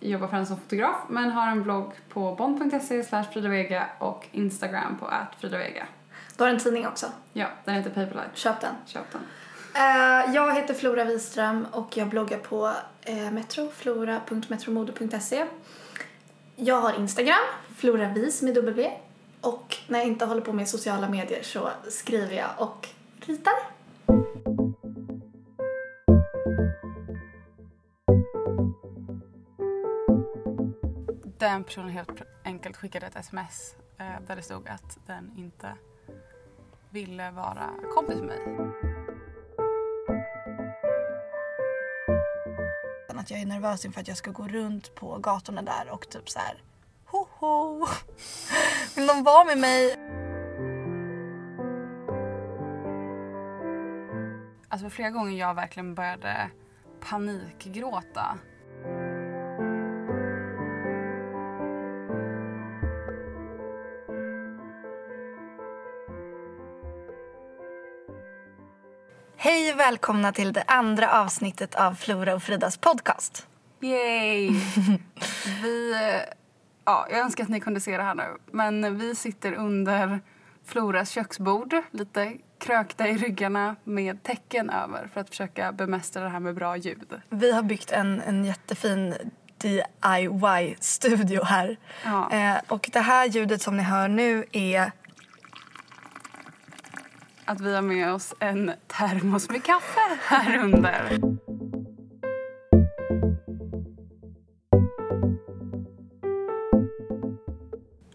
jobbar främst som fotograf men har en blogg på bond.se fridavega och Instagram på @fridavega. Du har en tidning också. Ja, den heter Paperlight. Köp den. Köp den. Eh, jag heter Flora Wiström och jag bloggar på uh, Metro, flora.metromode.se. Jag har Instagram, floravis med W. Och när jag inte håller på med sociala medier så skriver jag och ritar. Den personen helt enkelt skickade ett sms eh, där det stod att den inte ville vara kompis med mig. Att jag är nervös inför att jag ska gå runt på gatorna där och typ så här. Ho ho! Vill någon vara med mig? Alltså flera gånger jag verkligen började panikgråta. Och välkomna till det andra avsnittet av Flora och Fridas podcast. Yay! vi, eh, ja, jag önskar att ni kunde se det här nu. Men vi sitter under Floras köksbord, lite krökta i ryggarna med tecken över för att försöka bemästra det här med bra ljud. Vi har byggt en, en jättefin DIY-studio här. Ja. Eh, och det här ljudet som ni hör nu är Att vi har med oss en termos med kaffe här under.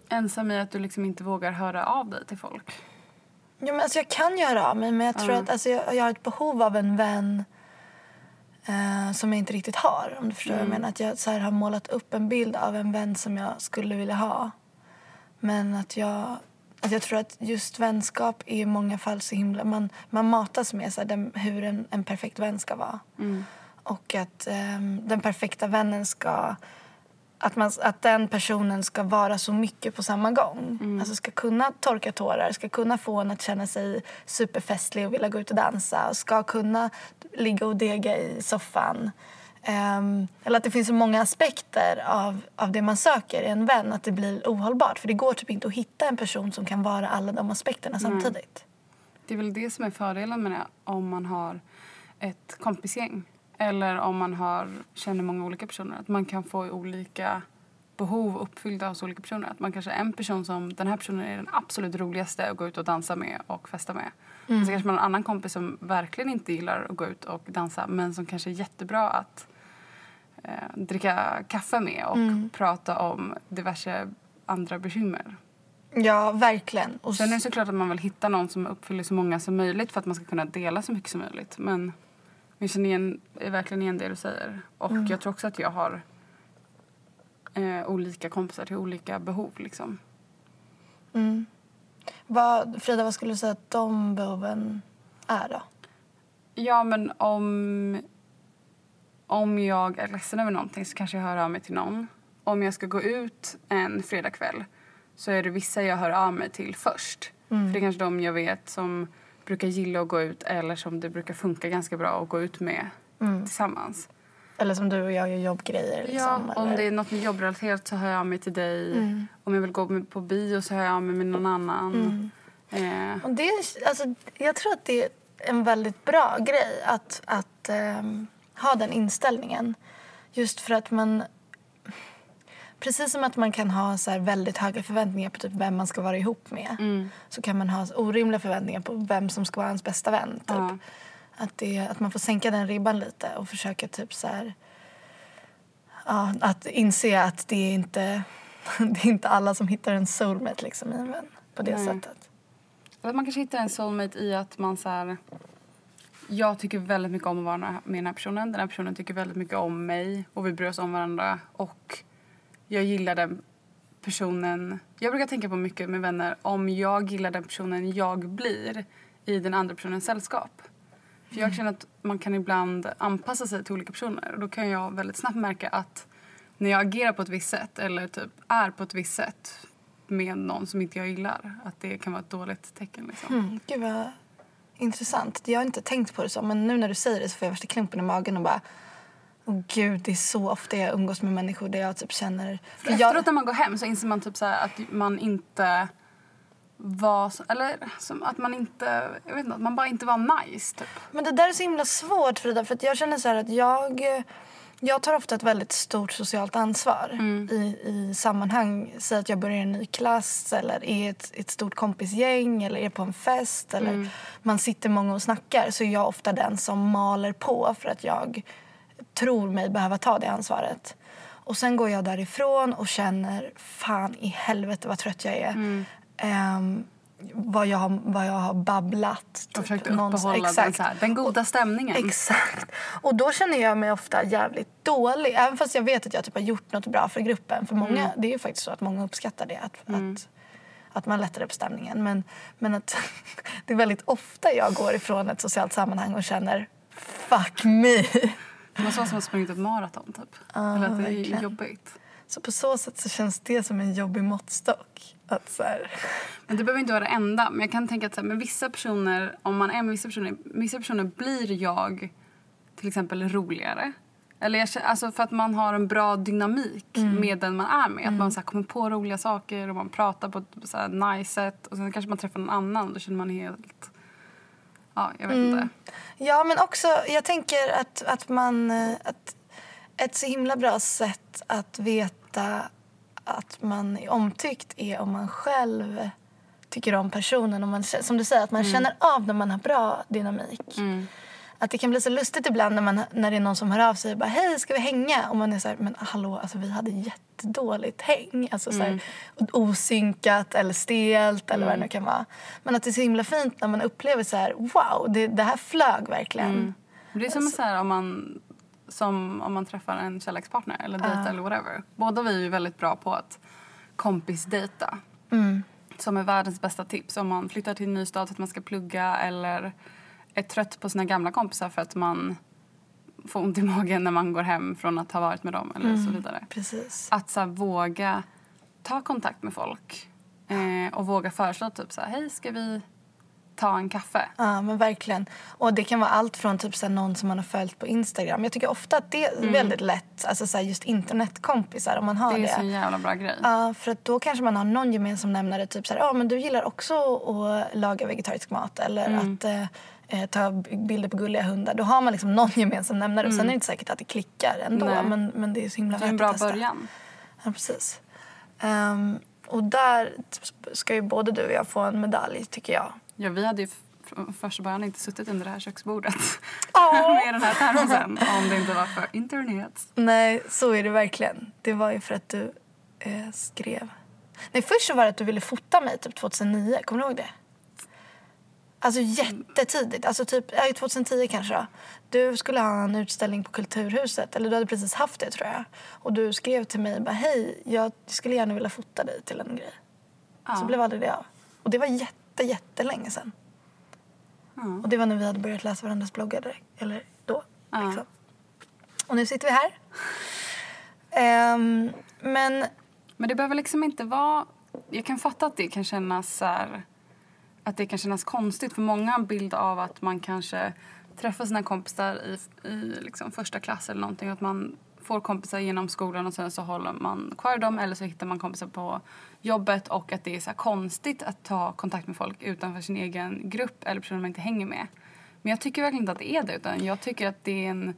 Ensam i att du liksom inte vågar höra av dig till folk. Ja, men alltså jag kan göra av mig, men jag tror Ja. att alltså jag, jag har ett behov av en vän eh, som jag inte riktigt har. Om du förstår vad jag menar. Att jag så här, har målat upp en bild av en vän som jag skulle vilja ha. Men att jag, att jag tror att just vänskap är i många fall så himla... Man, man matas med så den, hur en, en perfekt vän ska vara. Och att ehm, den perfekta vännen ska... Att, man, att den personen ska vara så mycket på samma gång. Alltså ska kunna torka tårar, ska kunna få en att känna sig superfestlig och vilja gå ut och dansa. Ska kunna ligga och dega i soffan. Ehm, eller att det finns så många aspekter av, av det man söker i en vän att det blir ohållbart. För det går typ inte att hitta en person som kan vara alla de aspekterna samtidigt. Det är väl det som är fördelen med det om man har ett kompisgäng. Eller om man har, känner många olika personer. Att man kan få olika behov uppfyllda hos olika personer. Att man kanske är en person som, den här personen är den absolut roligaste att gå ut och dansa med och festa med. Mm. Så kanske man har en annan kompis som verkligen inte gillar att gå ut och dansa men som kanske är jättebra att eh, dricka kaffe med och Mm. prata om diverse andra bekymmer. Ja, verkligen. Och Sen är det såklart att man vill hitta någon som uppfyller så många som möjligt för att man ska kunna dela så mycket som möjligt. Men jag känner igen, är verkligen igen det du säger. Och Mm. jag tror också att jag har eh, olika kompisar till olika behov liksom. Mm. Vad, Frida, vad skulle du säga att de behoven är då? Ja men om, om jag är ledsen över någonting så kanske jag hör av mig till någon. Om jag ska gå ut en fredagkväll så är det vissa jag hör av mig till först. För det är kanske de jag vet som brukar gilla att gå ut eller som det brukar funka ganska bra att gå ut med tillsammans. Eller som du och jag gör jobbgrejer. Liksom, ja, om eller? det är något jobbrelaterat så hör jag av mig till dig. Mm. Om jag vill gå med- på bio så hör jag av mig med någon annan. Mm. Eh, Och det, alltså, jag tror att det är en väldigt bra grej att, att ehm, ha den inställningen. Just för att man... Precis som att man kan ha så väldigt höga förväntningar på typ vem man ska vara ihop med mm, så kan man ha orimliga förväntningar på vem som ska vara ens bästa vän. Typ. ja. Att, det, att man får sänka den ribban lite och försöka typ så här... Ja, att inse att det är inte det är inte alla som hittar en soulmate liksom, i en vän på det Nej. sättet. Man kanske hittar en soulmate i att man så här, jag tycker väldigt mycket om att vara med den här personen. Den här personen tycker väldigt mycket om mig och vi bryr oss om varandra. Och jag gillar den personen... Jag brukar tänka på mycket med vänner om jag gillar den personen jag blir i den andra personens sällskap. För jag känner att man kan ibland anpassa sig till olika personer och då kan jag väldigt snabbt märka att när jag agerar på ett visst sätt eller typ är på ett visst sätt med någon som inte jag gillar att det kan vara ett dåligt tecken liksom. Mm, gud vad intressant. Jag har inte tänkt på det så men nu när du säger det så får jag värsta klumpen i magen och bara Åh gud, det är så ofta jag umgås med människor där jag typ känner... För efteråt när man går hem så inser man typ så att man inte var... så- Eller som att man inte... Jag vet inte, att man bara inte var nice typ. Men det där är så himla svårt Frida för att jag känner så här att jag jag tar ofta ett väldigt stort socialt ansvar i, i sammanhang. Säg att jag börjar i en ny klass eller är ett, ett stort kompisgäng eller är på en fest eller man sitter många och snackar så är jag ofta den som maler på för att jag tror mig behöva ta det ansvaret. Och sen går jag därifrån och känner fan i helvete vad trött jag är. Ehm, vad, jag har, vad jag har babblat. Och försökte någons- uppehålla den, Exakt. så här, den goda stämningen. Exakt. Och då känner jag mig ofta jävligt dålig. Även fast jag vet att jag typ har gjort något bra för gruppen. För många, Det är ju faktiskt så att många uppskattar det. Att, att, att man lättar upp stämningen. Men, men att det är väldigt ofta jag går ifrån ett socialt sammanhang och känner fuck me. Det vara som att sprungit ett maraton typ. Eller att det är verkligen. jobbigt. Så på så sätt så känns det som en jobbig måttstock. Att så här, Men det behöver inte vara det enda. Men jag kan tänka att så här, med vissa personer, om man är med vissa personer, vissa personer blir jag till exempel roligare. Eller jag, alltså för att man har en bra dynamik med den man är med. Att man så här, kommer på roliga saker och man pratar på ett så nice sätt. Och sen kanske man träffar någon annan och då känner man helt... Ja, jag vet inte. Ja, men också, jag tänker att, att man... eh, Att ett så himla bra sätt att veta att man är omtyckt är om man själv tycker om personen. Om man, som du säger, att man känner av när man har bra dynamik. Att det kan bli så lustigt ibland när, man, när det är någon som hör av sig och bara hej, ska vi hänga? Och man är så här, men hallå, alltså, vi hade jättedåligt häng. Alltså, så här, osynkat eller stelt eller vad det nu kan vara. Men att det är så himla fint när man upplever så här, wow, det, det här flög verkligen. Det är som så här, om man, som om man träffar en kärlekspartner eller dejtar eller whatever. Båda vi är ju väldigt bra på att kompisdejta. Som är världens bästa tips om man flyttar till en ny stad för att man ska plugga eller är trött på sina gamla kompisar för att man får ont i magen när man går hem från att ha varit med dem eller så vidare. Precis. Att så här, våga ta kontakt med folk eh, och våga föreslå typ så här, hej ska vi ta en kaffe? Ja, men verkligen. Och det kan vara allt från typ så någon som man har följt på Instagram. Jag tycker ofta att det är väldigt lätt, alltså så just internetkompisar om man har Det det. är så en jävla bra grej. Ja, för att då kanske man har någon gemensam nämnare. Typ så här, ja men du gillar också att laga vegetarisk mat eller Mm. att eh, eh, ta bilder på gulliga hundar. Då har man liksom någon gemensam nämnare. Och sen är det inte säkert att det klickar ändå. Nej. Men, men det är så himla Det är en bra början. Ja, precis. Ehm, och där ska ju både du och jag få en medalj, tycker jag. Ja, vi hade ju från första början inte suttit under det här köksbordet Åh! med den här termosen om det inte var för internet. Nej, så är det verkligen. Det var ju för att du eh, skrev... Nej, först så var det att du ville fota mig typ 2009. Kommer du ihåg det? Alltså jättetidigt. Alltså typ ja, 2010 kanske då. Du skulle ha en utställning på Kulturhuset. Eller du hade precis haft det tror jag. Och du skrev till mig bara hej, jag skulle gärna vilja fota dig till en grej. Ja. Så blev aldrig det av. Och det var jätte, jättelänge sedan. Och det var när vi hade börjat läsa varandras bloggar. direkt. Eller då. Ja. Liksom. Och nu sitter vi här. Ehm, men Men det behöver liksom inte vara... Jag kan fatta att det kan kännas så här, att det kan kännas konstigt. För många har en bild av att man kanske träffar sina kompisar i, i liksom första klass eller någonting. Att man får kompisar genom skolan och sen så håller man kvar dem eller så hittar man kompisar på jobbet och att det är så konstigt att ta kontakt med folk utanför sin egen grupp eller personer man inte hänger med. Men jag tycker verkligen inte att det är det utan jag tycker att det är en,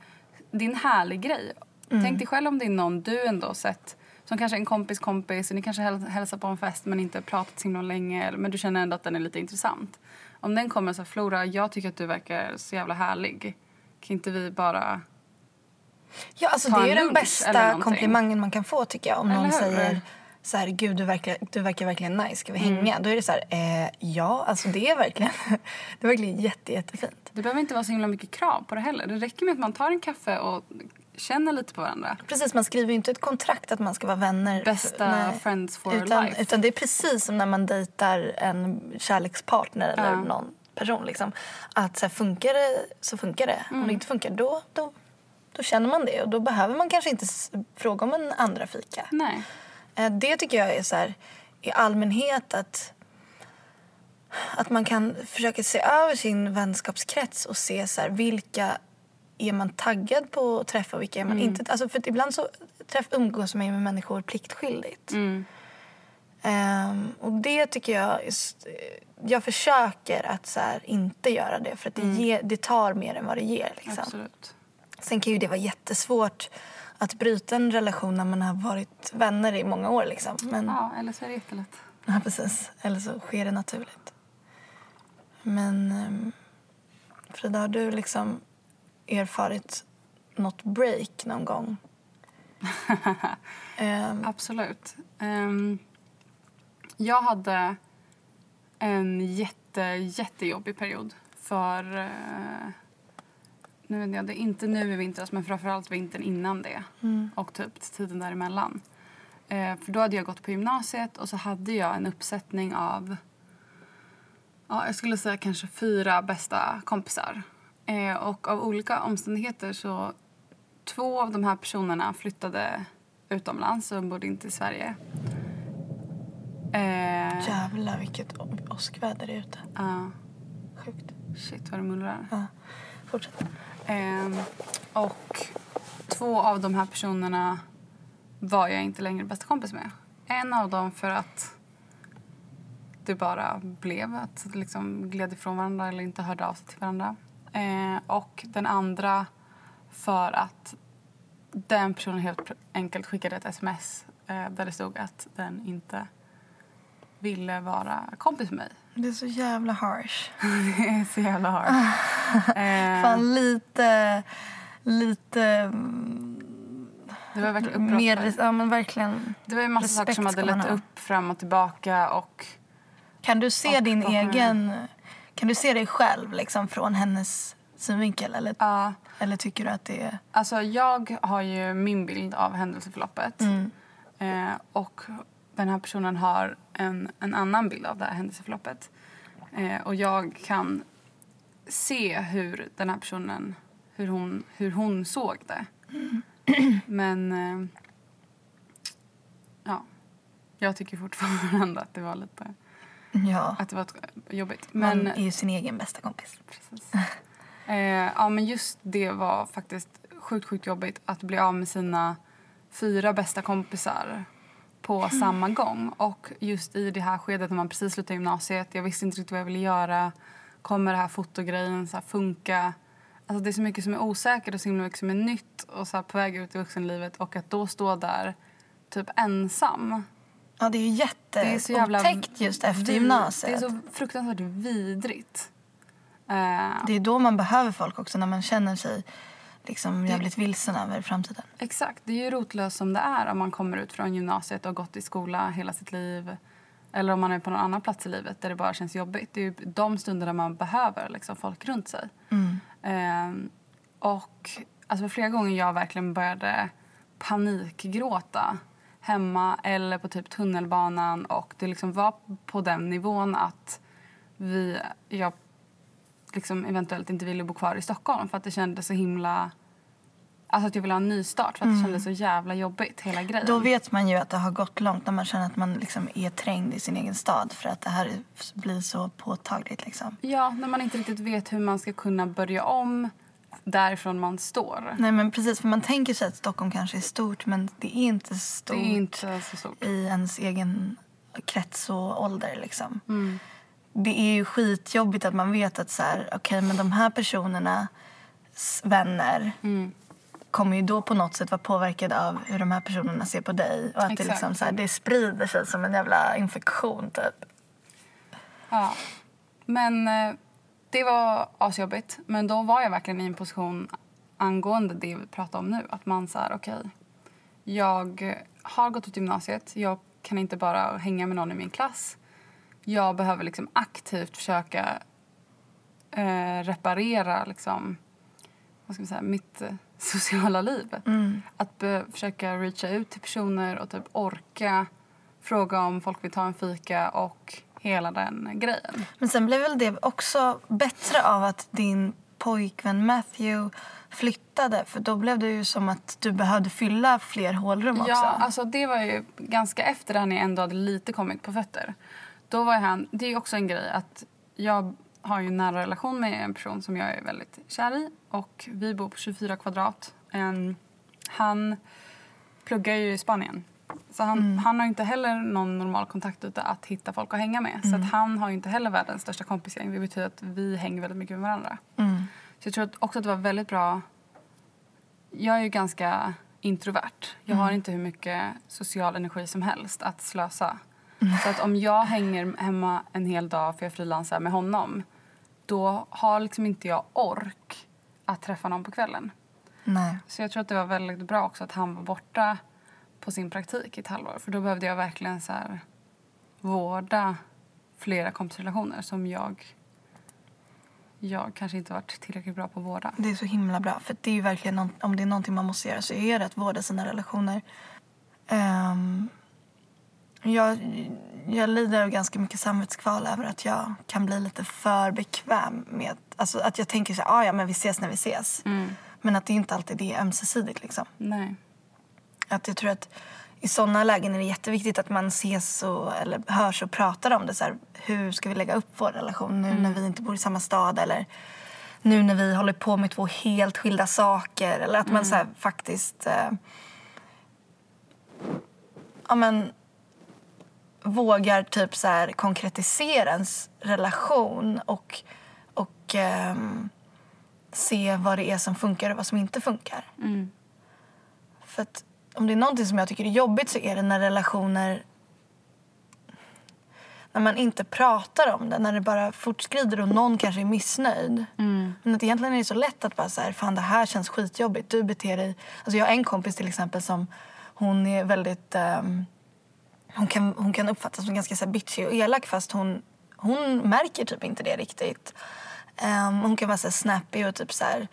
det är en härlig grej. Tänk dig själv om det är någon du ändå sett som kanske är en kompis kompis och ni kanske häl- hälsar på en fest men inte pratat så länge men du känner ändå att den är lite intressant. Om den kommer så här, Flora, jag tycker att du verkar så jävla härlig. Kan inte vi bara... Ja, alltså det är den bästa komplimangen man kan få tycker jag. Om Eller någon hur? säger så här, gud du verkar, du verkar verkligen nice, ska vi Mm. hänga? Då är det så här, eh, ja, alltså det är verkligen, det är verkligen jätte, jättefint. Det behöver inte vara så himla mycket krav på det heller. Det räcker med att man tar en kaffe och känner lite på varandra. Precis, man skriver ju inte ett kontrakt att man ska vara vänner. Bästa Nej. friends for utan, life. Utan det är precis som när man dejtar en kärlekspartner eller Ja. någon person. Liksom. Att så här, funkar det så funkar det. Om Mm. det inte funkar då, då, då känner man det. Och då behöver man kanske inte fråga om en andra fika. Nej. Eh, Det tycker jag är så här, i allmänhet att, att man kan försöka se över sin vänskapskrets och se så här, vilka är man taggad på att träffa och vilka är man inte. Alltså för ibland så träff, umgås man med människor pliktskyldigt. Mm. Ehm, och det tycker jag... s- Jag försöker att så här, inte göra det för att det, ger, det tar mer än vad det ger. Liksom. Absolut. Sen kan ju det vara jättesvårt att bryta en relation när man har varit vänner i många år. Liksom. Men, Ja, eller så är det jättelätt. Ja, precis. Eller så sker det naturligt. Men um, Frida, har du liksom erfarit något break någon gång? Ehm, Absolut. Ehm, jag hade en jätte, jättejobbig period för... eh, nu jag, det inte nu i vintras, men framförallt vintern innan det. Och typ tiden däremellan. Eh, för då hade jag gått på gymnasiet och så hade jag en uppsättning av... Ja, jag skulle säga kanske fyra bästa kompisar. Eh, och av olika omständigheter så... Två av de här personerna flyttade utomlands och bodde inte i Sverige. Eh, jävlar vilket åskväder det är ute. ja, Sjukt. shit vad det mullrar. Ja. Fortsätt. Eh, och två av de här personerna var jag inte längre bästa kompis med. En av dem för att det bara blev att det liksom gled ifrån varandra eller inte hörde av sig till varandra. Eh, och den andra för att den personen helt enkelt skickade ett sms eh, där det stod att den inte ville vara kompis med mig. Det är så jävla harsh. Det är så jävla hårt. Eh, Fan lite, lite mm, det var verkligen uppbrott. mer, ja men verkligen. Det var ju massa saker som hade lett upp fram och tillbaka och Kan du se Och din kommer- egen, kan du se dig själv liksom från hennes synvinkel eller, ja, eller tycker du att det är, alltså jag har ju min bild av händelseförloppet Mm. eh, och den här personen har en, en annan bild av det här händelseförloppet. Eh, och jag kan se hur den här personen, hur hon, hur hon såg det. Mm. Men eh, ja, jag tycker fortfarande att det var lite, ja, att det var jobbigt. man Men är ju sin egen bästa kompis. Precis. Eh, ja, men just det var faktiskt sjukt, sjukt jobbigt att bli av med sina fyra bästa kompisar på samma gång. Och just i det här skedet när man precis slutade gymnasiet, jag visste inte riktigt vad jag ville göra. Kommer det här fotogrejen så här, funka? Alltså det är så mycket som är osäkert och så mycket som är nytt och så här, på väg ut i vuxenlivet och att då stå där typ ensam. Ja, det är ju Det är så jävla jätteotäckt just efter gymnasiet. Det är så fruktansvärt vidrigt. Eh, Det är då man behöver folk också, när man känner sig liksom jävligt vilsen över framtiden. Exakt. Det är ju rotlöst som det är om man kommer ut från gymnasiet och har gått i skola hela sitt liv. Eller om man är på någon annan plats i livet där det bara känns jobbigt. Det är ju de stunderna man behöver liksom, folk runt sig. Ehm, och alltså, för flera gånger jag verkligen började panikgråta hemma eller på typ tunnelbanan och det liksom var på den nivån att vi, jag liksom eventuellt inte ville bo kvar i Stockholm för att det kändes så himla... Alltså att jag ville ha en ny start för att det kändes så jävla jobbigt hela grejen. Då vet man ju att det har gått långt när man känner att man liksom är trängd i sin egen stad för att det här blir så påtagligt. Liksom. Ja, när man inte riktigt vet hur man ska kunna börja om därifrån man står. Nej men precis, för man tänker sig att Stockholm kanske är stort men det är inte Det stort är inte så stort. i ens egen krets och ålder. Liksom. Mm. Det är ju skitjobbigt att man vet att så här, okay, men de här personerna vänner Mm. kommer ju då på något sätt vara påverkade av hur de här personerna ser på dig. Och att det, liksom, så här, det sprider sig som en jävla infektion typ. Ja. Men eh, det var asjobbigt. Men då var jag verkligen i en position angående det vi pratar om nu. Att man så här, okej. jag har gått ut gymnasiet. Jag kan inte bara hänga med någon i min klass. Jag behöver liksom aktivt försöka eh, reparera liksom, vad ska vi säga, mitt, eh, sociala liv. Att be- försöka reacha ut till personer och typ orka fråga om folk vill ta en fika och hela den grejen. Men sen blev väl det också bättre av att din pojkvän Matthew flyttade för då blev det ju som att du behövde fylla fler hålrum också. Ja, alltså det var ju ganska efter det här när jag ändå hade lite kommit på fötter. Då var han, det är också en grej att jag har ju en nära relation med en person som jag är väldigt kär i och vi bor på 24 kvadrat. Em, han pluggar ju i Spanien. Så han, han har inte heller någon normal kontaktyta att hitta folk att hänga med. Så att han har inte heller världens största kompisgäng. Det betyder att vi hänger väldigt mycket med varandra. Så jag tror också att det var väldigt bra jag är ju ganska introvert. Jag har inte hur mycket social energi som helst att slösa. Så att om jag hänger hemma en hel dag för jag frilansar med honom då har liksom inte jag ork att träffa någon på kvällen. Nej. Så jag tror att det var väldigt bra också att han var borta på sin praktik i ett halvår. För då behövde jag verkligen så här vårda flera kompisrelationer som jag, jag kanske inte varit tillräckligt bra på att vårda. Det är så himla bra. För det är verkligen någon, om det är någonting man måste göra så är det att vårda sina relationer. Ehm, jag, jag lider av ganska mycket samvetskval över att jag kan bli lite för bekväm med... Alltså att jag tänker så här, ah, ja men vi ses när vi ses. Men att det inte alltid är ömsesidigt liksom. Nej. Att jag tror att i sådana lägen är det jätteviktigt att man ses och, eller hörs och pratar om det. Så här, hur ska vi lägga upp vår relation nu när vi inte bor i samma stad? Eller nu när vi håller på med två helt skilda saker. Eller att man så här, faktiskt eh, ja, men, vågar typ så här, konkretisera ens relation och, och ehm, se vad det är som funkar och vad som inte funkar. För att om det är någonting som jag tycker är jobbigt så är det när relationer när man inte pratar om det, när det bara fortskrider och någon kanske är missnöjd. Men att egentligen är det så lätt att bara så här, fan det här känns skitjobbigt. Du beter dig... Alltså jag har en kompis till exempel som hon är väldigt... ehm, hon, kan, hon kan uppfattas som ganska så här bitchy och elak fast hon, hon märker typ inte det riktigt. Ehm, hon kan vara så här snappy och typ så här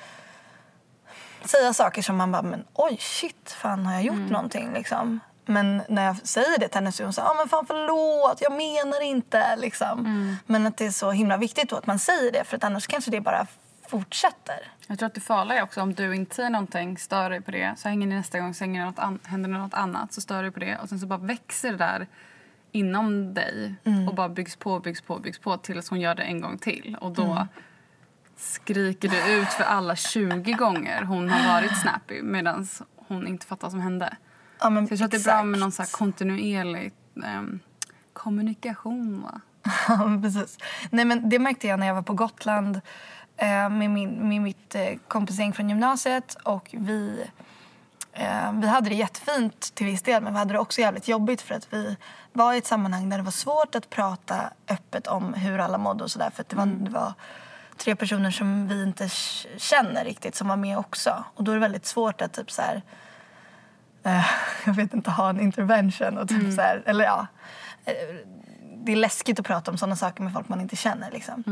säga saker som man bara, men oj shit, fan har jag gjort någonting liksom? Men när jag säger det till henne så är hon så här, ah, men fan förlåt, jag menar inte liksom. Men att det är så himla viktigt att man säger det för att annars kanske det bara fortsätter. Jag tror att det farliga är också om du inte säger någonting, stör dig på det, så hänger ni nästa gång, så hänger det något an- händer det något annat, så stör du på det och sen så bara växer det där inom dig och bara byggs på, byggs på, byggs på tills hon gör det en gång till och då skriker du ut för alla 20 gånger hon har varit snappy medan hon inte fattar vad som hände. Ja, men Så jag tror att det är bra med någon så här kontinuerlig ehm, kommunikation. Va? Ja, precis. Nej, men det märkte jag när jag var på Gotland eh, med, min, med mitt eh, kompisgäng från gymnasiet. Och vi, eh, vi hade det jättefint till viss del, men vi hade det också jävligt jobbigt för att vi var i ett sammanhang där det var svårt att prata öppet om hur alla mådde och sådär. För det var, det var tre personer som vi inte känner riktigt som var med också. Och då är det väldigt svårt att typ så här, eh, jag vet inte, ha en intervention och typ så här, eller ja. eh, Det är läskigt att prata om sådana saker med folk man inte känner liksom.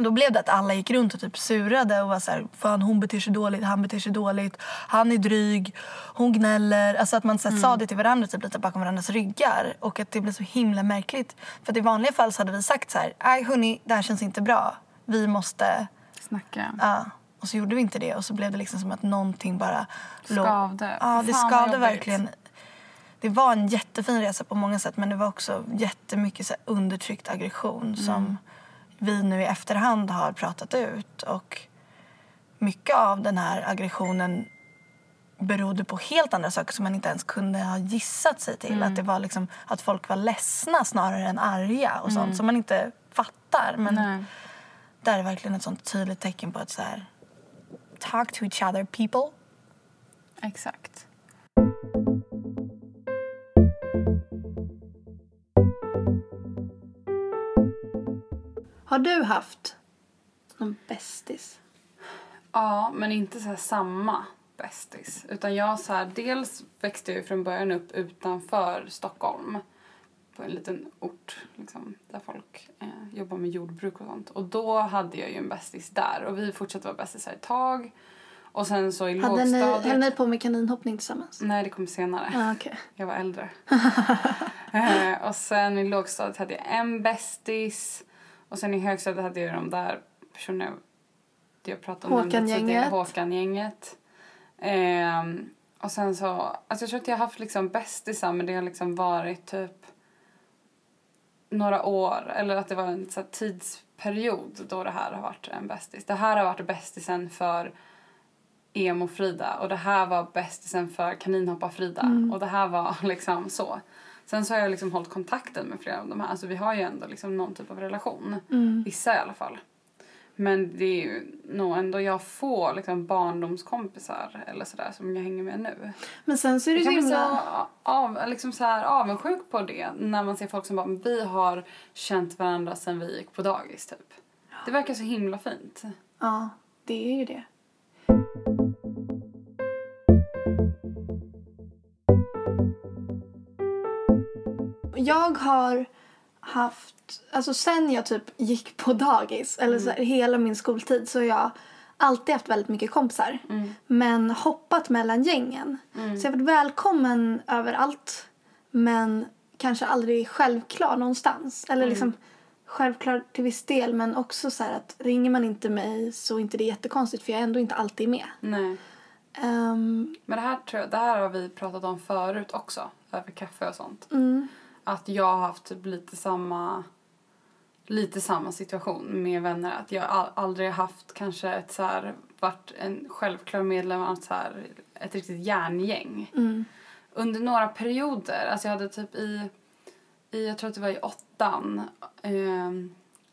Då blev det att alla gick runt och typ surade och var så här, fan hon beter sig dåligt, han beter sig dåligt, han är dryg, hon gnäller. Alltså att man så här, sa det till varandra typ lite bakom varandras ryggar. Och att det blev så himla märkligt. För att i vanliga fall så hade vi sagt så här, nej hörni, det här känns inte bra. Vi måste, Snacka. ja. Och så gjorde vi inte det och så blev det liksom som att någonting bara låg- Skavde. Ja, det Fan, skavde verkligen. Det var en jättefin resa på många sätt men det var också jättemycket så här undertryckt aggression som vi nu i efterhand har pratat ut. Och mycket av den här aggressionen berodde på helt andra saker som man inte ens kunde ha gissat sig till. Att det var liksom att folk var ledsna snarare än arga och sånt som man inte fattar. Men Nej. där är verkligen ett sånt tydligt tecken på att så här talk to each other people. Exakt. Har du haft någon bästis? Ja, men inte så samma bästis. Utan jag så här, dels växte jag från början upp utanför Stockholm. På en liten ort liksom, där folk eh, jobbar med jordbruk och sånt. Och då hade jag ju en bästis där. Och vi fortsatte vara bästisar ett tag. Och sen så i Hade ni, lågstadiet... höll ni på med kaninhoppning tillsammans? Nej, det kom senare. Ah, okej. Jag var äldre. eh, och sen i lågstadiet hade jag en bästis. Och sen i högstadiet hade jag de där personerna jag pratade om Håkan-gänget. Håkan-gänget. Ehm, och sen så, alltså jag tror att jag har haft liksom bästisar men det har liksom varit typ några år eller att det var en så tidsperiod då det här har varit en bästis. Det här har varit bästisen för emo-Frida och det här var bästisen för kaninhoppa-Frida och det här var liksom så. Sen så har jag liksom hållit kontakten med flera av de här. Alltså vi har ju ändå liksom någon typ av relation. Vissa i alla fall. Men det är ju nog ändå jag får liksom barndomskompisar eller sådär som jag hänger med nu. Men sen så är det Jag så kan bli så himla... av, liksom så här avundsjuk på det när man ser folk som bara "Men vi har känt varandra sedan vi gick på dagis typ. Det verkar så himla fint. Ja, det är ju det. Jag har haft, alltså sen jag typ gick på dagis, eller så här, hela min skoltid så har jag alltid haft väldigt mycket kompisar. Men hoppat mellan gängen. Så jag har varit välkommen överallt. Men kanske aldrig självklar någonstans. Eller liksom självklar till viss del men också så här att ringer man inte mig så är inte det jättekonstigt för jag är ändå inte alltid med. Nej. Ehm, Men det här, tror jag, det här har vi pratat om förut också. Över kaffe och sånt. mm, Att jag har haft typ lite samma lite samma situation med vänner. Att jag aldrig haft kanske ett så här, varit en självklar medlem av ett, så här, ett riktigt järngäng. mm, Under några perioder, alltså jag hade typ i, i jag tror att det var i åttan, eh,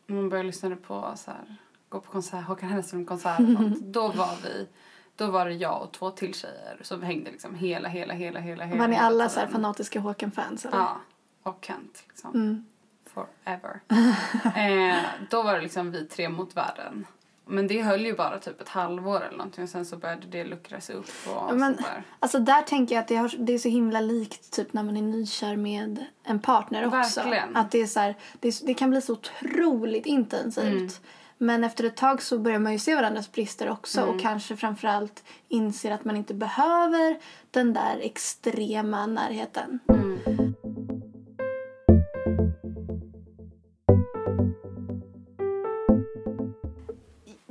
man började lyssna på så här, gå på konsert, Håkan Hellström-konsert sånt. Då var vi, då var det jag och två till tjejer som hängde liksom hela, hela, hela, hela, hela var ni alla så fanatiska Håkan-fans? Ja, och Kent liksom. Mm. Forever. eh, då var det liksom vi tre mot världen. Men det höll ju bara typ ett halvår eller någonting och sen så började det luckras upp och men, där. alltså där tänker jag att det, har, det är så himla likt typ när man är nykär med en partner också. Verkligen. Att det är så här, det, det kan bli så otroligt intensivt. Mm. Men efter ett tag så börjar man ju se varandras brister också Mm. och kanske framförallt inser att man inte behöver den där extrema närheten. Mm.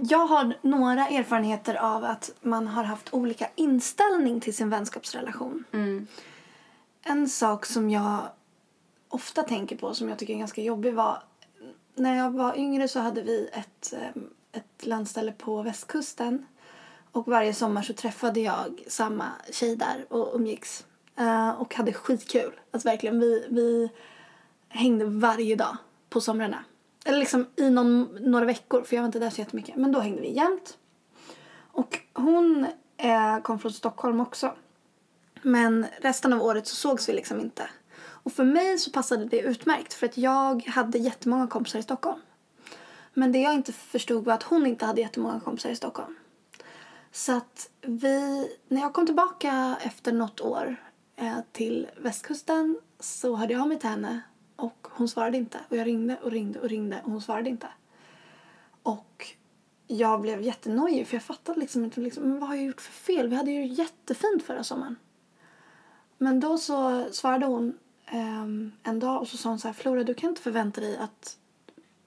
Jag har några erfarenheter av att man har haft olika inställning till sin vänskapsrelation. Mm. En sak som jag ofta tänker på som jag tycker är ganska jobbig var när jag var yngre så hade vi ett, eh, ett landställe på västkusten och varje sommar så träffade jag samma tjej där och umgicks eh, och hade skitkul. Alltså verkligen, vi, vi hängde varje dag på somrarna. Eller liksom i någon, några veckor för jag var inte där så jättemycket. Men då hängde vi jämt. Och hon eh, kom från Stockholm också. Men resten av året så sågs vi liksom inte. Och för mig så passade det utmärkt för att jag hade jättemånga kompisar i Stockholm. Men det jag inte förstod var att hon inte hade jättemånga kompisar i Stockholm. Så att vi, när jag kom tillbaka efter något år eh, till västkusten så hörde jag av mig till henne och hon svarade inte. Och jag ringde och ringde och ringde och hon svarade inte. Och jag blev jättenojig för jag fattade liksom inte liksom, men vad har jag gjort för fel? Vi hade ju jättefint förra sommaren. Men då så svarade hon ehm, en dag och så sa hon så här, Flora du kan inte förvänta dig att,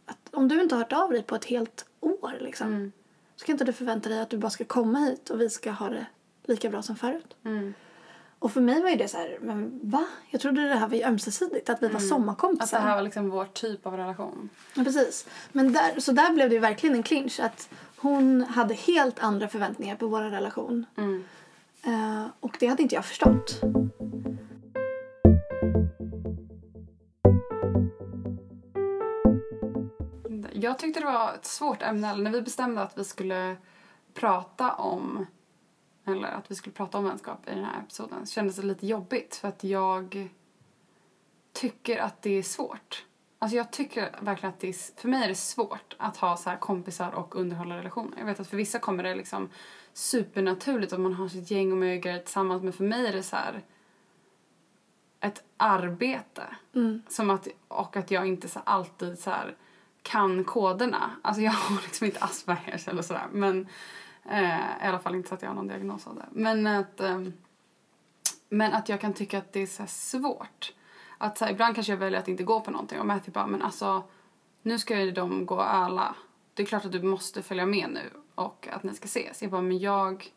att om du inte har hört av dig på ett helt år liksom. Mm. Så kan inte du förvänta dig att du bara ska komma hit och vi ska ha det lika bra som förut. Mm. Och för mig var ju det så här, men va? Jag trodde det här var ju ömsesidigt, att vi var Att sommarkompisar. det här var liksom vår typ av relation. Ja, precis. Men där, så där blev det verkligen en clinch. Att hon hade helt andra förväntningar på vår relation. Mm. Eh, och det hade inte jag förstått. Jag tyckte det var ett svårt ämne när vi bestämde att vi skulle prata om eller att vi skulle prata om vänskap i den här episoden så kändes det lite jobbigt för att jag tycker att det är svårt. Alltså jag tycker verkligen att det är, för mig är det svårt att ha så här kompisar och underhålla relationer. Jag vet att för vissa kommer det liksom supernaturligt att man har sitt gäng och grejer tillsammans men för mig är det så här ett arbete. Som att, och att jag inte så alltid så här kan koderna. Alltså jag har liksom inte Aspergers eller sådär men Eh, I alla fall inte så att jag har någon diagnos av det. Men att, ehm, men att jag kan tycka att det är så svårt. Att så här, ibland kanske jag väljer att inte gå på någonting och Matthew bara, men alltså nu ska ju de gå öla. Det är klart att du måste följa med nu och att ni ska ses. Jag bara, men jag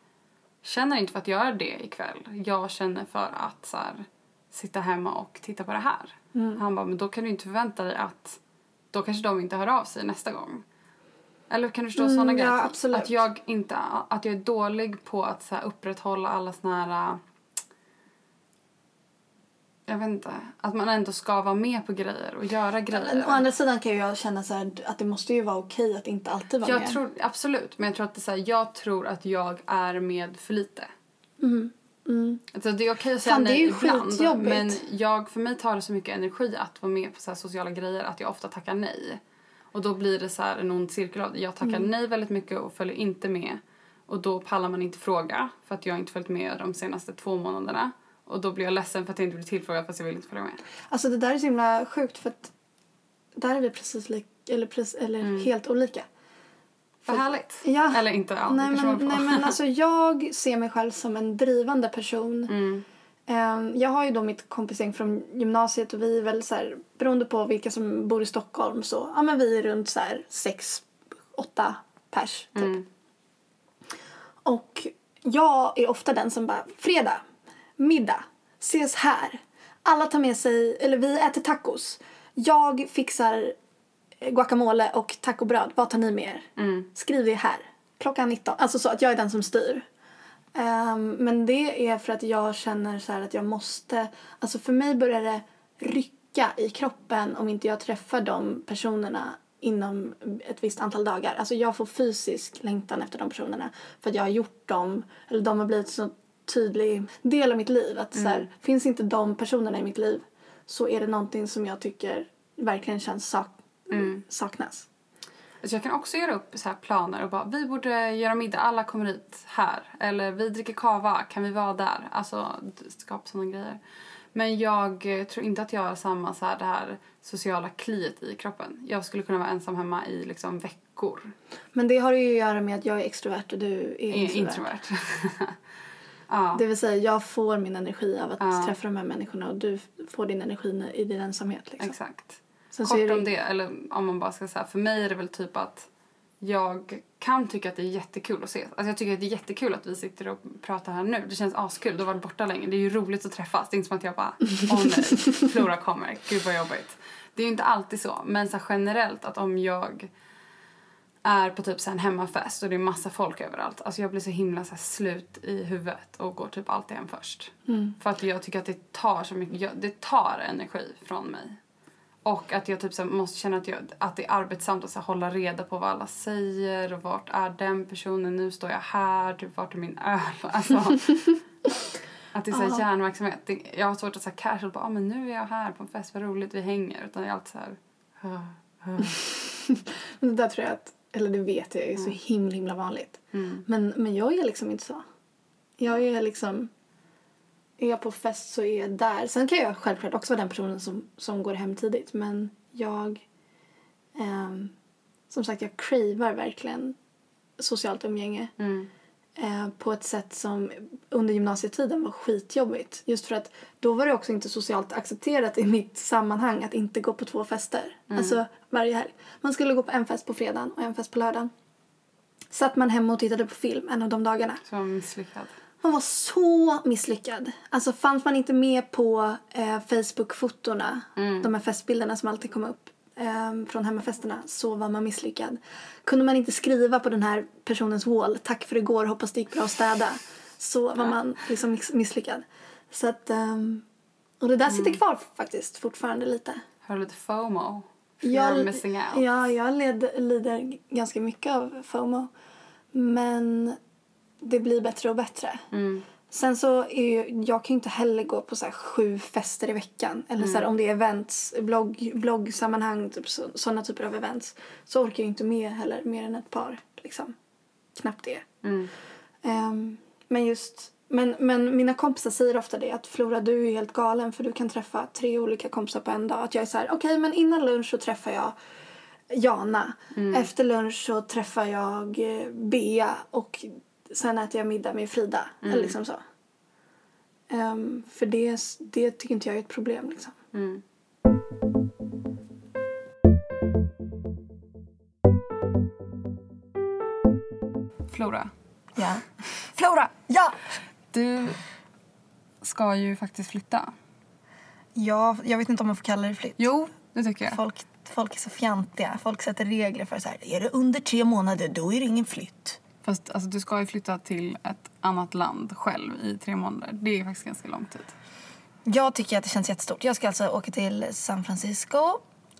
känner inte för att göra det ikväll. Jag känner för att så här, sitta hemma och titta på det här. Han bara, men då kan du inte förvänta dig att då kanske de inte hör av sig nästa gång. Eller kan du förstå Mm, sådana ja, grejer? Att- absolut. Att jag inte, att jag är dålig på att så här, upprätthålla alla såna här jag vet inte, att man ändå ska vara med på grejer och göra grejer. Men å andra sidan kan jag känna så här, att det måste ju vara okej att inte alltid vara jag med. tror, absolut, men jag tror att det så här, jag tror att jag är med för lite. Alltså det är okej att säga Mm, Fan, nej ju ibland. Men jag, för mig tar det så mycket energi att vara med på så sociala grejer att jag ofta tackar nej. Och då blir det så här en ond cirkel av det. Jag tackar Mm. nej väldigt mycket och följer inte med. Och då pallar man inte fråga för att jag inte följt med de senaste två månaderna. Och då blir jag ledsen för att jag inte blir tillfrågad fast jag vill inte följa med. Alltså det där är så himla sjukt för att där är vi precis lik, eller, precis, eller helt olika. Vad härligt. Ja. Eller inte, ja, nej, men, nej men alltså jag ser mig själv som en drivande person. Mm. Ehm, jag har ju då mitt kompisgäng från gymnasiet och vi är väl så här, beroende på vilka som bor i Stockholm så, ja men vi är runt så här sex, åtta pers typ. Mm. Och jag är ofta den som bara, fredag, middag, ses här. Alla tar med sig, eller vi äter tacos. Jag fixar guacamole och tacobröd. Vad tar ni med er? Mm. Skriv det här. Klockan 19. Alltså så att jag är den som styr. Ehm, men det är för att jag känner så att jag måste, alltså för mig börjar det rycka i kroppen om inte jag träffar de personerna inom ett visst antal dagar. Alltså jag får fysisk längtan efter de personerna för att jag har gjort dem, eller de har blivit så tydlig del av mitt liv. Att så här, finns inte de personerna i mitt liv så är det någonting som jag tycker verkligen känns sak- saknas. Alltså jag kan också göra upp så här planer och bara vi borde göra middag, alla kommer hit här. Eller vi dricker kava, kan vi vara där? Alltså skapa sådana grejer. Men jag eh, tror inte att jag har samma så här, det här sociala kliet i kroppen. Jag skulle kunna vara ensam hemma i liksom veckor. Men det har ju att göra med att jag är extrovert och du är Är introvert. introvert. ja. Det vill säga, jag får min energi av att Ja. träffa de här människorna och du får din energi i din ensamhet. Liksom. Exakt. Sen Kort det- om det, eller om man bara ska säga, för mig är det väl typ att jag kan tycka att det är jättekul att ses. Alltså jag tycker att det är jättekul att vi sitter och pratar här nu. Det känns askul, du har varit borta länge. Det är ju roligt att träffas. Det är inte som att jag bara, åh nej, Flora kommer, gud vad jobbigt. Det är inte alltid så, men så generellt att om jag är på typ så en hemmafest och det är massa folk överallt. Alltså jag blir så himla så slut i huvudet och går typ alltid hem först. För att jag tycker att det tar så mycket, det tar energi från mig. Och att jag typ så måste känna att, jag, att det är arbetsamt att så hålla reda på vad alla säger och vart är den personen, nu står jag här, typ vart är min öl? Alltså, att det är så här hjärnverksamhet. Jag har svårt att säga casual, bara, ah, men nu är jag här på en fest, vad roligt, vi hänger. Utan jag är alltid så här. Men Det där tror jag att, eller det vet jag är så himla himla vanligt. Mm. Men, men jag är liksom inte så. Jag är liksom, är jag på fest så är jag där. Sen kan jag självklart också vara den personen som, som går hem tidigt. Men jag, ehm, som sagt jag cravar verkligen socialt umgänge. Mm. eh, på ett sätt som under gymnasietiden var skitjobbigt. Just för att då var det också inte socialt accepterat i mitt sammanhang att inte gå på två fester. Alltså varje helg. Man skulle gå på en fest på fredagen och en fest på lördagen. Satt man hemma och tittade på film en av de dagarna. Så misslyckad. Man var så misslyckad. Alltså fanns man inte med på eh, Facebook-fotona, de här festbilderna som alltid kom upp eh, från hemmafesterna, så var man misslyckad. Kunde man inte skriva på den här personens wall, tack för igår, hoppas det gick bra att städa, så var man liksom miss- misslyckad. Så att, ehm, och det där sitter kvar faktiskt fortfarande lite. Har du lite FOMO? Of missing out. Ja, jag led, lider ganska mycket av FOMO. Men det blir bättre och bättre. Mm. Sen så är ju, jag kan ju inte heller gå på så sju fester i veckan. Eller så här, om det är events, blogg, bloggsammanhang, typ så, sådana typer av events. Så orkar jag inte med heller mer än ett par. Liksom. Knappt det. Mm. Ehm, men just, men, men mina kompisar säger ofta det att Flora du är helt galen för du kan träffa tre olika kompisar på en dag. Att jag är så här, okej men innan lunch så träffar jag Jana. Efter lunch så träffar jag eh, Bea och sen äter jag middag med Frida. Eller liksom så. Ehm, för det, det tycker inte jag är ett problem liksom. Flora, Ja. Flora! Ja! du ska ju faktiskt flytta. ja! Jag vet inte om man får kalla det flytt. Jo, det tycker jag. Folk, folk är så fjantiga. Folk sätter regler för så här. Är det under tre månader då är det ingen flytt. Fast alltså, du ska ju flytta till ett annat land själv i tre månader. Det är faktiskt ganska lång tid. Jag tycker att det känns jättestort. Jag ska alltså åka till San Francisco.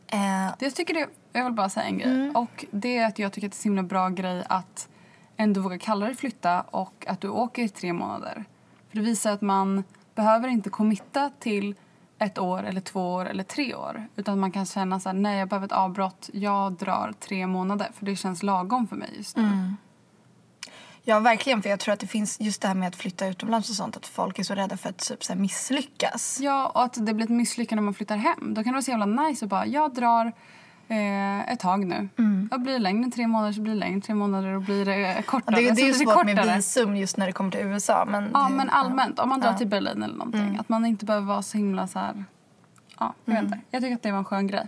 Eh, Det Jag tycker det, jag vill bara säga en grej. Och det är att jag tycker att det är en himla bra grej att ändå våga kalla det flytta och att du åker i tre månader. För det visar att man behöver inte committa till ett år eller två år eller tre år. Utan man kan känna så här, nej jag behöver ett avbrott, jag drar tre månader. För det känns lagom för mig just nu. Ja, verkligen. För jag tror att det finns just det här med att flytta utomlands och sånt. Att folk är så rädda för att typ, så misslyckas. Ja, och att det blir ett misslyckande när man flyttar hem. Då kan det vara så jävla nice att bara, jag drar eh, ett tag nu. Och blir det längre än tre månader så blir det längre än tre månader och blir det Ja, kortare det, det är ju så blir svårt med kortare. visum just när det kommer till USA. Men Ja, det, men allmänt. Om man drar Ja. till Berlin eller någonting. Att man inte behöver vara så himla så här... Ja, jag vet inte. Jag tycker att det var en skön grej.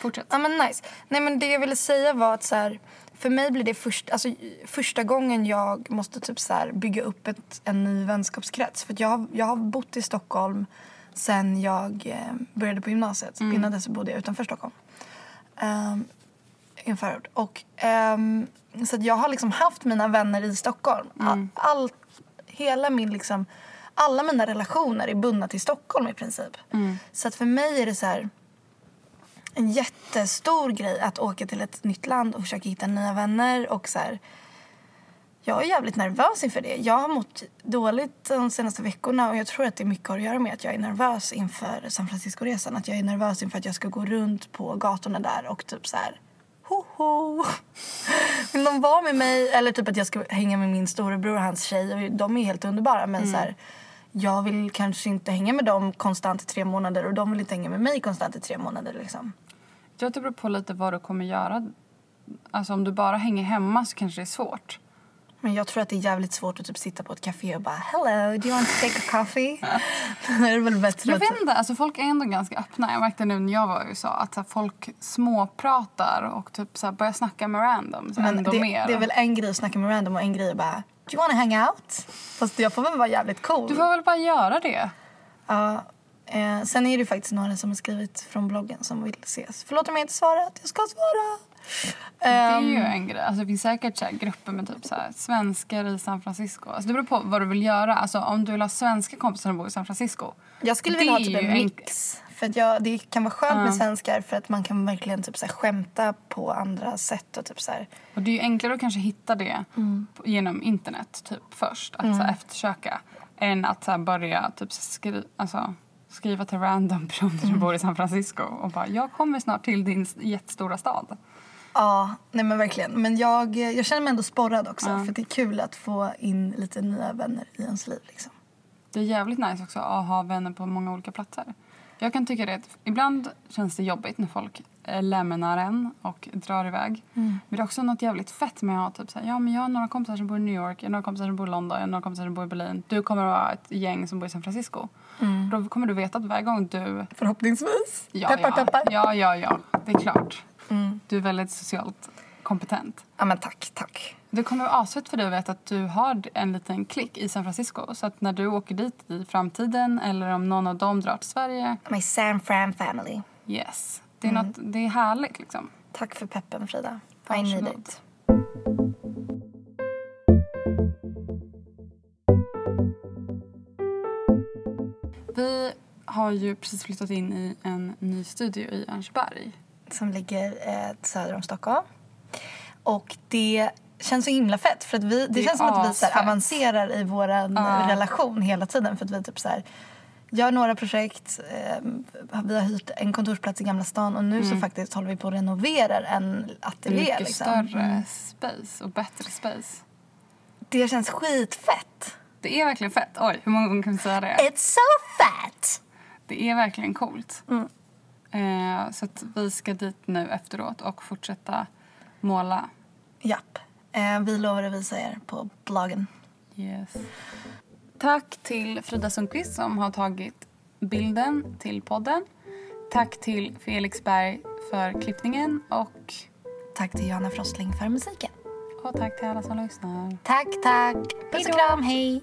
Fortsätt. Ja, men nice. Nej, men det jag ville säga var att så här, för mig blir det först, alltså, första gången jag måste typ så bygga upp ett, en ny vänskapskrets. För jag, har- jag har bott i Stockholm sen jag eh, började på gymnasiet. Innan dess bodde jag utanför Stockholm. Um, I en förort. Och, ehm, så jag har liksom haft mina vänner i Stockholm. All, all, hela min liksom, alla mina relationer är bundna till Stockholm i princip. Så att för mig är det så här en jättestor grej att åka till ett nytt land och försöka hitta nya vänner. Och så här, jag är jävligt nervös inför det. Jag har mått dåligt de senaste veckorna och jag tror att det är mycket att göra med att jag är nervös inför San Francisco-resan. Att jag är nervös inför att jag ska gå runt på gatorna där och typ så här hoho! Vill de vara med mig? Eller typ att jag ska hänga med min storebror och hans tjej. Och de är helt underbara men mm. så här, jag vill kanske inte hänga med dem konstant i tre månader och de vill inte hänga med mig konstant i tre månader liksom. Jag tror det beror på lite vad du kommer göra. Alltså om du bara hänger hemma så kanske det är svårt. Men jag tror att det är jävligt svårt att typ sitta på ett café och bara Hello, do you want to take a coffee? Då är det väl bättre Jag vet inte, alltså folk är ändå ganska öppna. Jag märkte nu när jag var i USA att så här, folk småpratar och typ så här, börjar snacka med randoms Men ändå det, mer. det är väl en grej att snacka med random och en grej att bara Do you want to hang out? Fast jag får väl vara jävligt cool. Du får väl bara göra det. Ja, eh, sen är det faktiskt några som har skrivit från bloggen som vill ses. Förlåt om jag inte svarat, jag ska svara. Det är ju Ehm, en grej. Alltså, det finns säkert så grupper med typ så här, svenskar i San Francisco. Alltså, det beror på vad du vill göra. Alltså, om du vill ha svenska kompisar som bor i San Francisco. jag skulle vilja ha är typ en mix. För att jag, det kan vara skönt med svenskar för att man kan verkligen typ så här skämta på andra sätt och typ så här. Och det är ju enklare att kanske hitta det Mm. genom internet typ först. Att så här, eftersöka. Än att så börja typ skri- alltså, skriva till random personer Mm. som bor i San Francisco. Och bara, jag kommer snart till din jättestora stad. Ja, nej men verkligen. Men jag, jag känner mig ändå sporrad också för det är kul att få in lite nya vänner i ens liv liksom. Det är jävligt nice också att ha vänner på många olika platser. Jag kan tycka det ibland känns det jobbigt när folk eh, lämnar en och drar iväg. Men det är också något jävligt fett med att ha typ så här, ja men jag har några kompisar som bor i New York, jag har några kompisar som bor i London, jag har några kompisar som bor i Berlin. Du kommer att vara ett gäng som bor i San Francisco. Då kommer du veta att varje gång du... Förhoppningsvis. Ja, peppar, ja, peppar. Ja, ja, ja. Det är klart. Du är väldigt socialt kompetent. Ja men tack, tack. Det kommer vara asfett för dig att veta att du har en liten klick i San Francisco. Så att när du åker dit i framtiden eller om någon av dem drar till Sverige, My San Fran family. yes. Det är, något, det är härligt liksom. Tack för peppen Frida. I Varsågod. need it. Har ju precis flyttat in i en ny studio i Örnsberg. Som ligger eh, söder om Stockholm. Och det känns så himla fett. För att vi, det, Det känns som att vi så här, avancerar i vår relation hela tiden. För att vi typ så här, gör några projekt. Eh, vi har hyrt en kontorsplats i Gamla stan och nu så faktiskt håller vi på att renovera en ateljé. Mycket Liksom. större space och bättre space. Det känns skitfett. Det är verkligen fett. Oj, hur många gånger kan vi säga det? It's so fat! Det är verkligen coolt. Mm. Eh, så att vi ska dit nu efteråt och fortsätta måla. Japp. Eh, vi lovar att visa er på bloggen. Yes. Tack till Frida Sundqvist som har tagit bilden till podden. Tack till Felix Berg för klippningen och, Tack till Johanna Frostling för musiken. och tack till alla som lyssnar. Tack, tack. Puss och kram. Hej.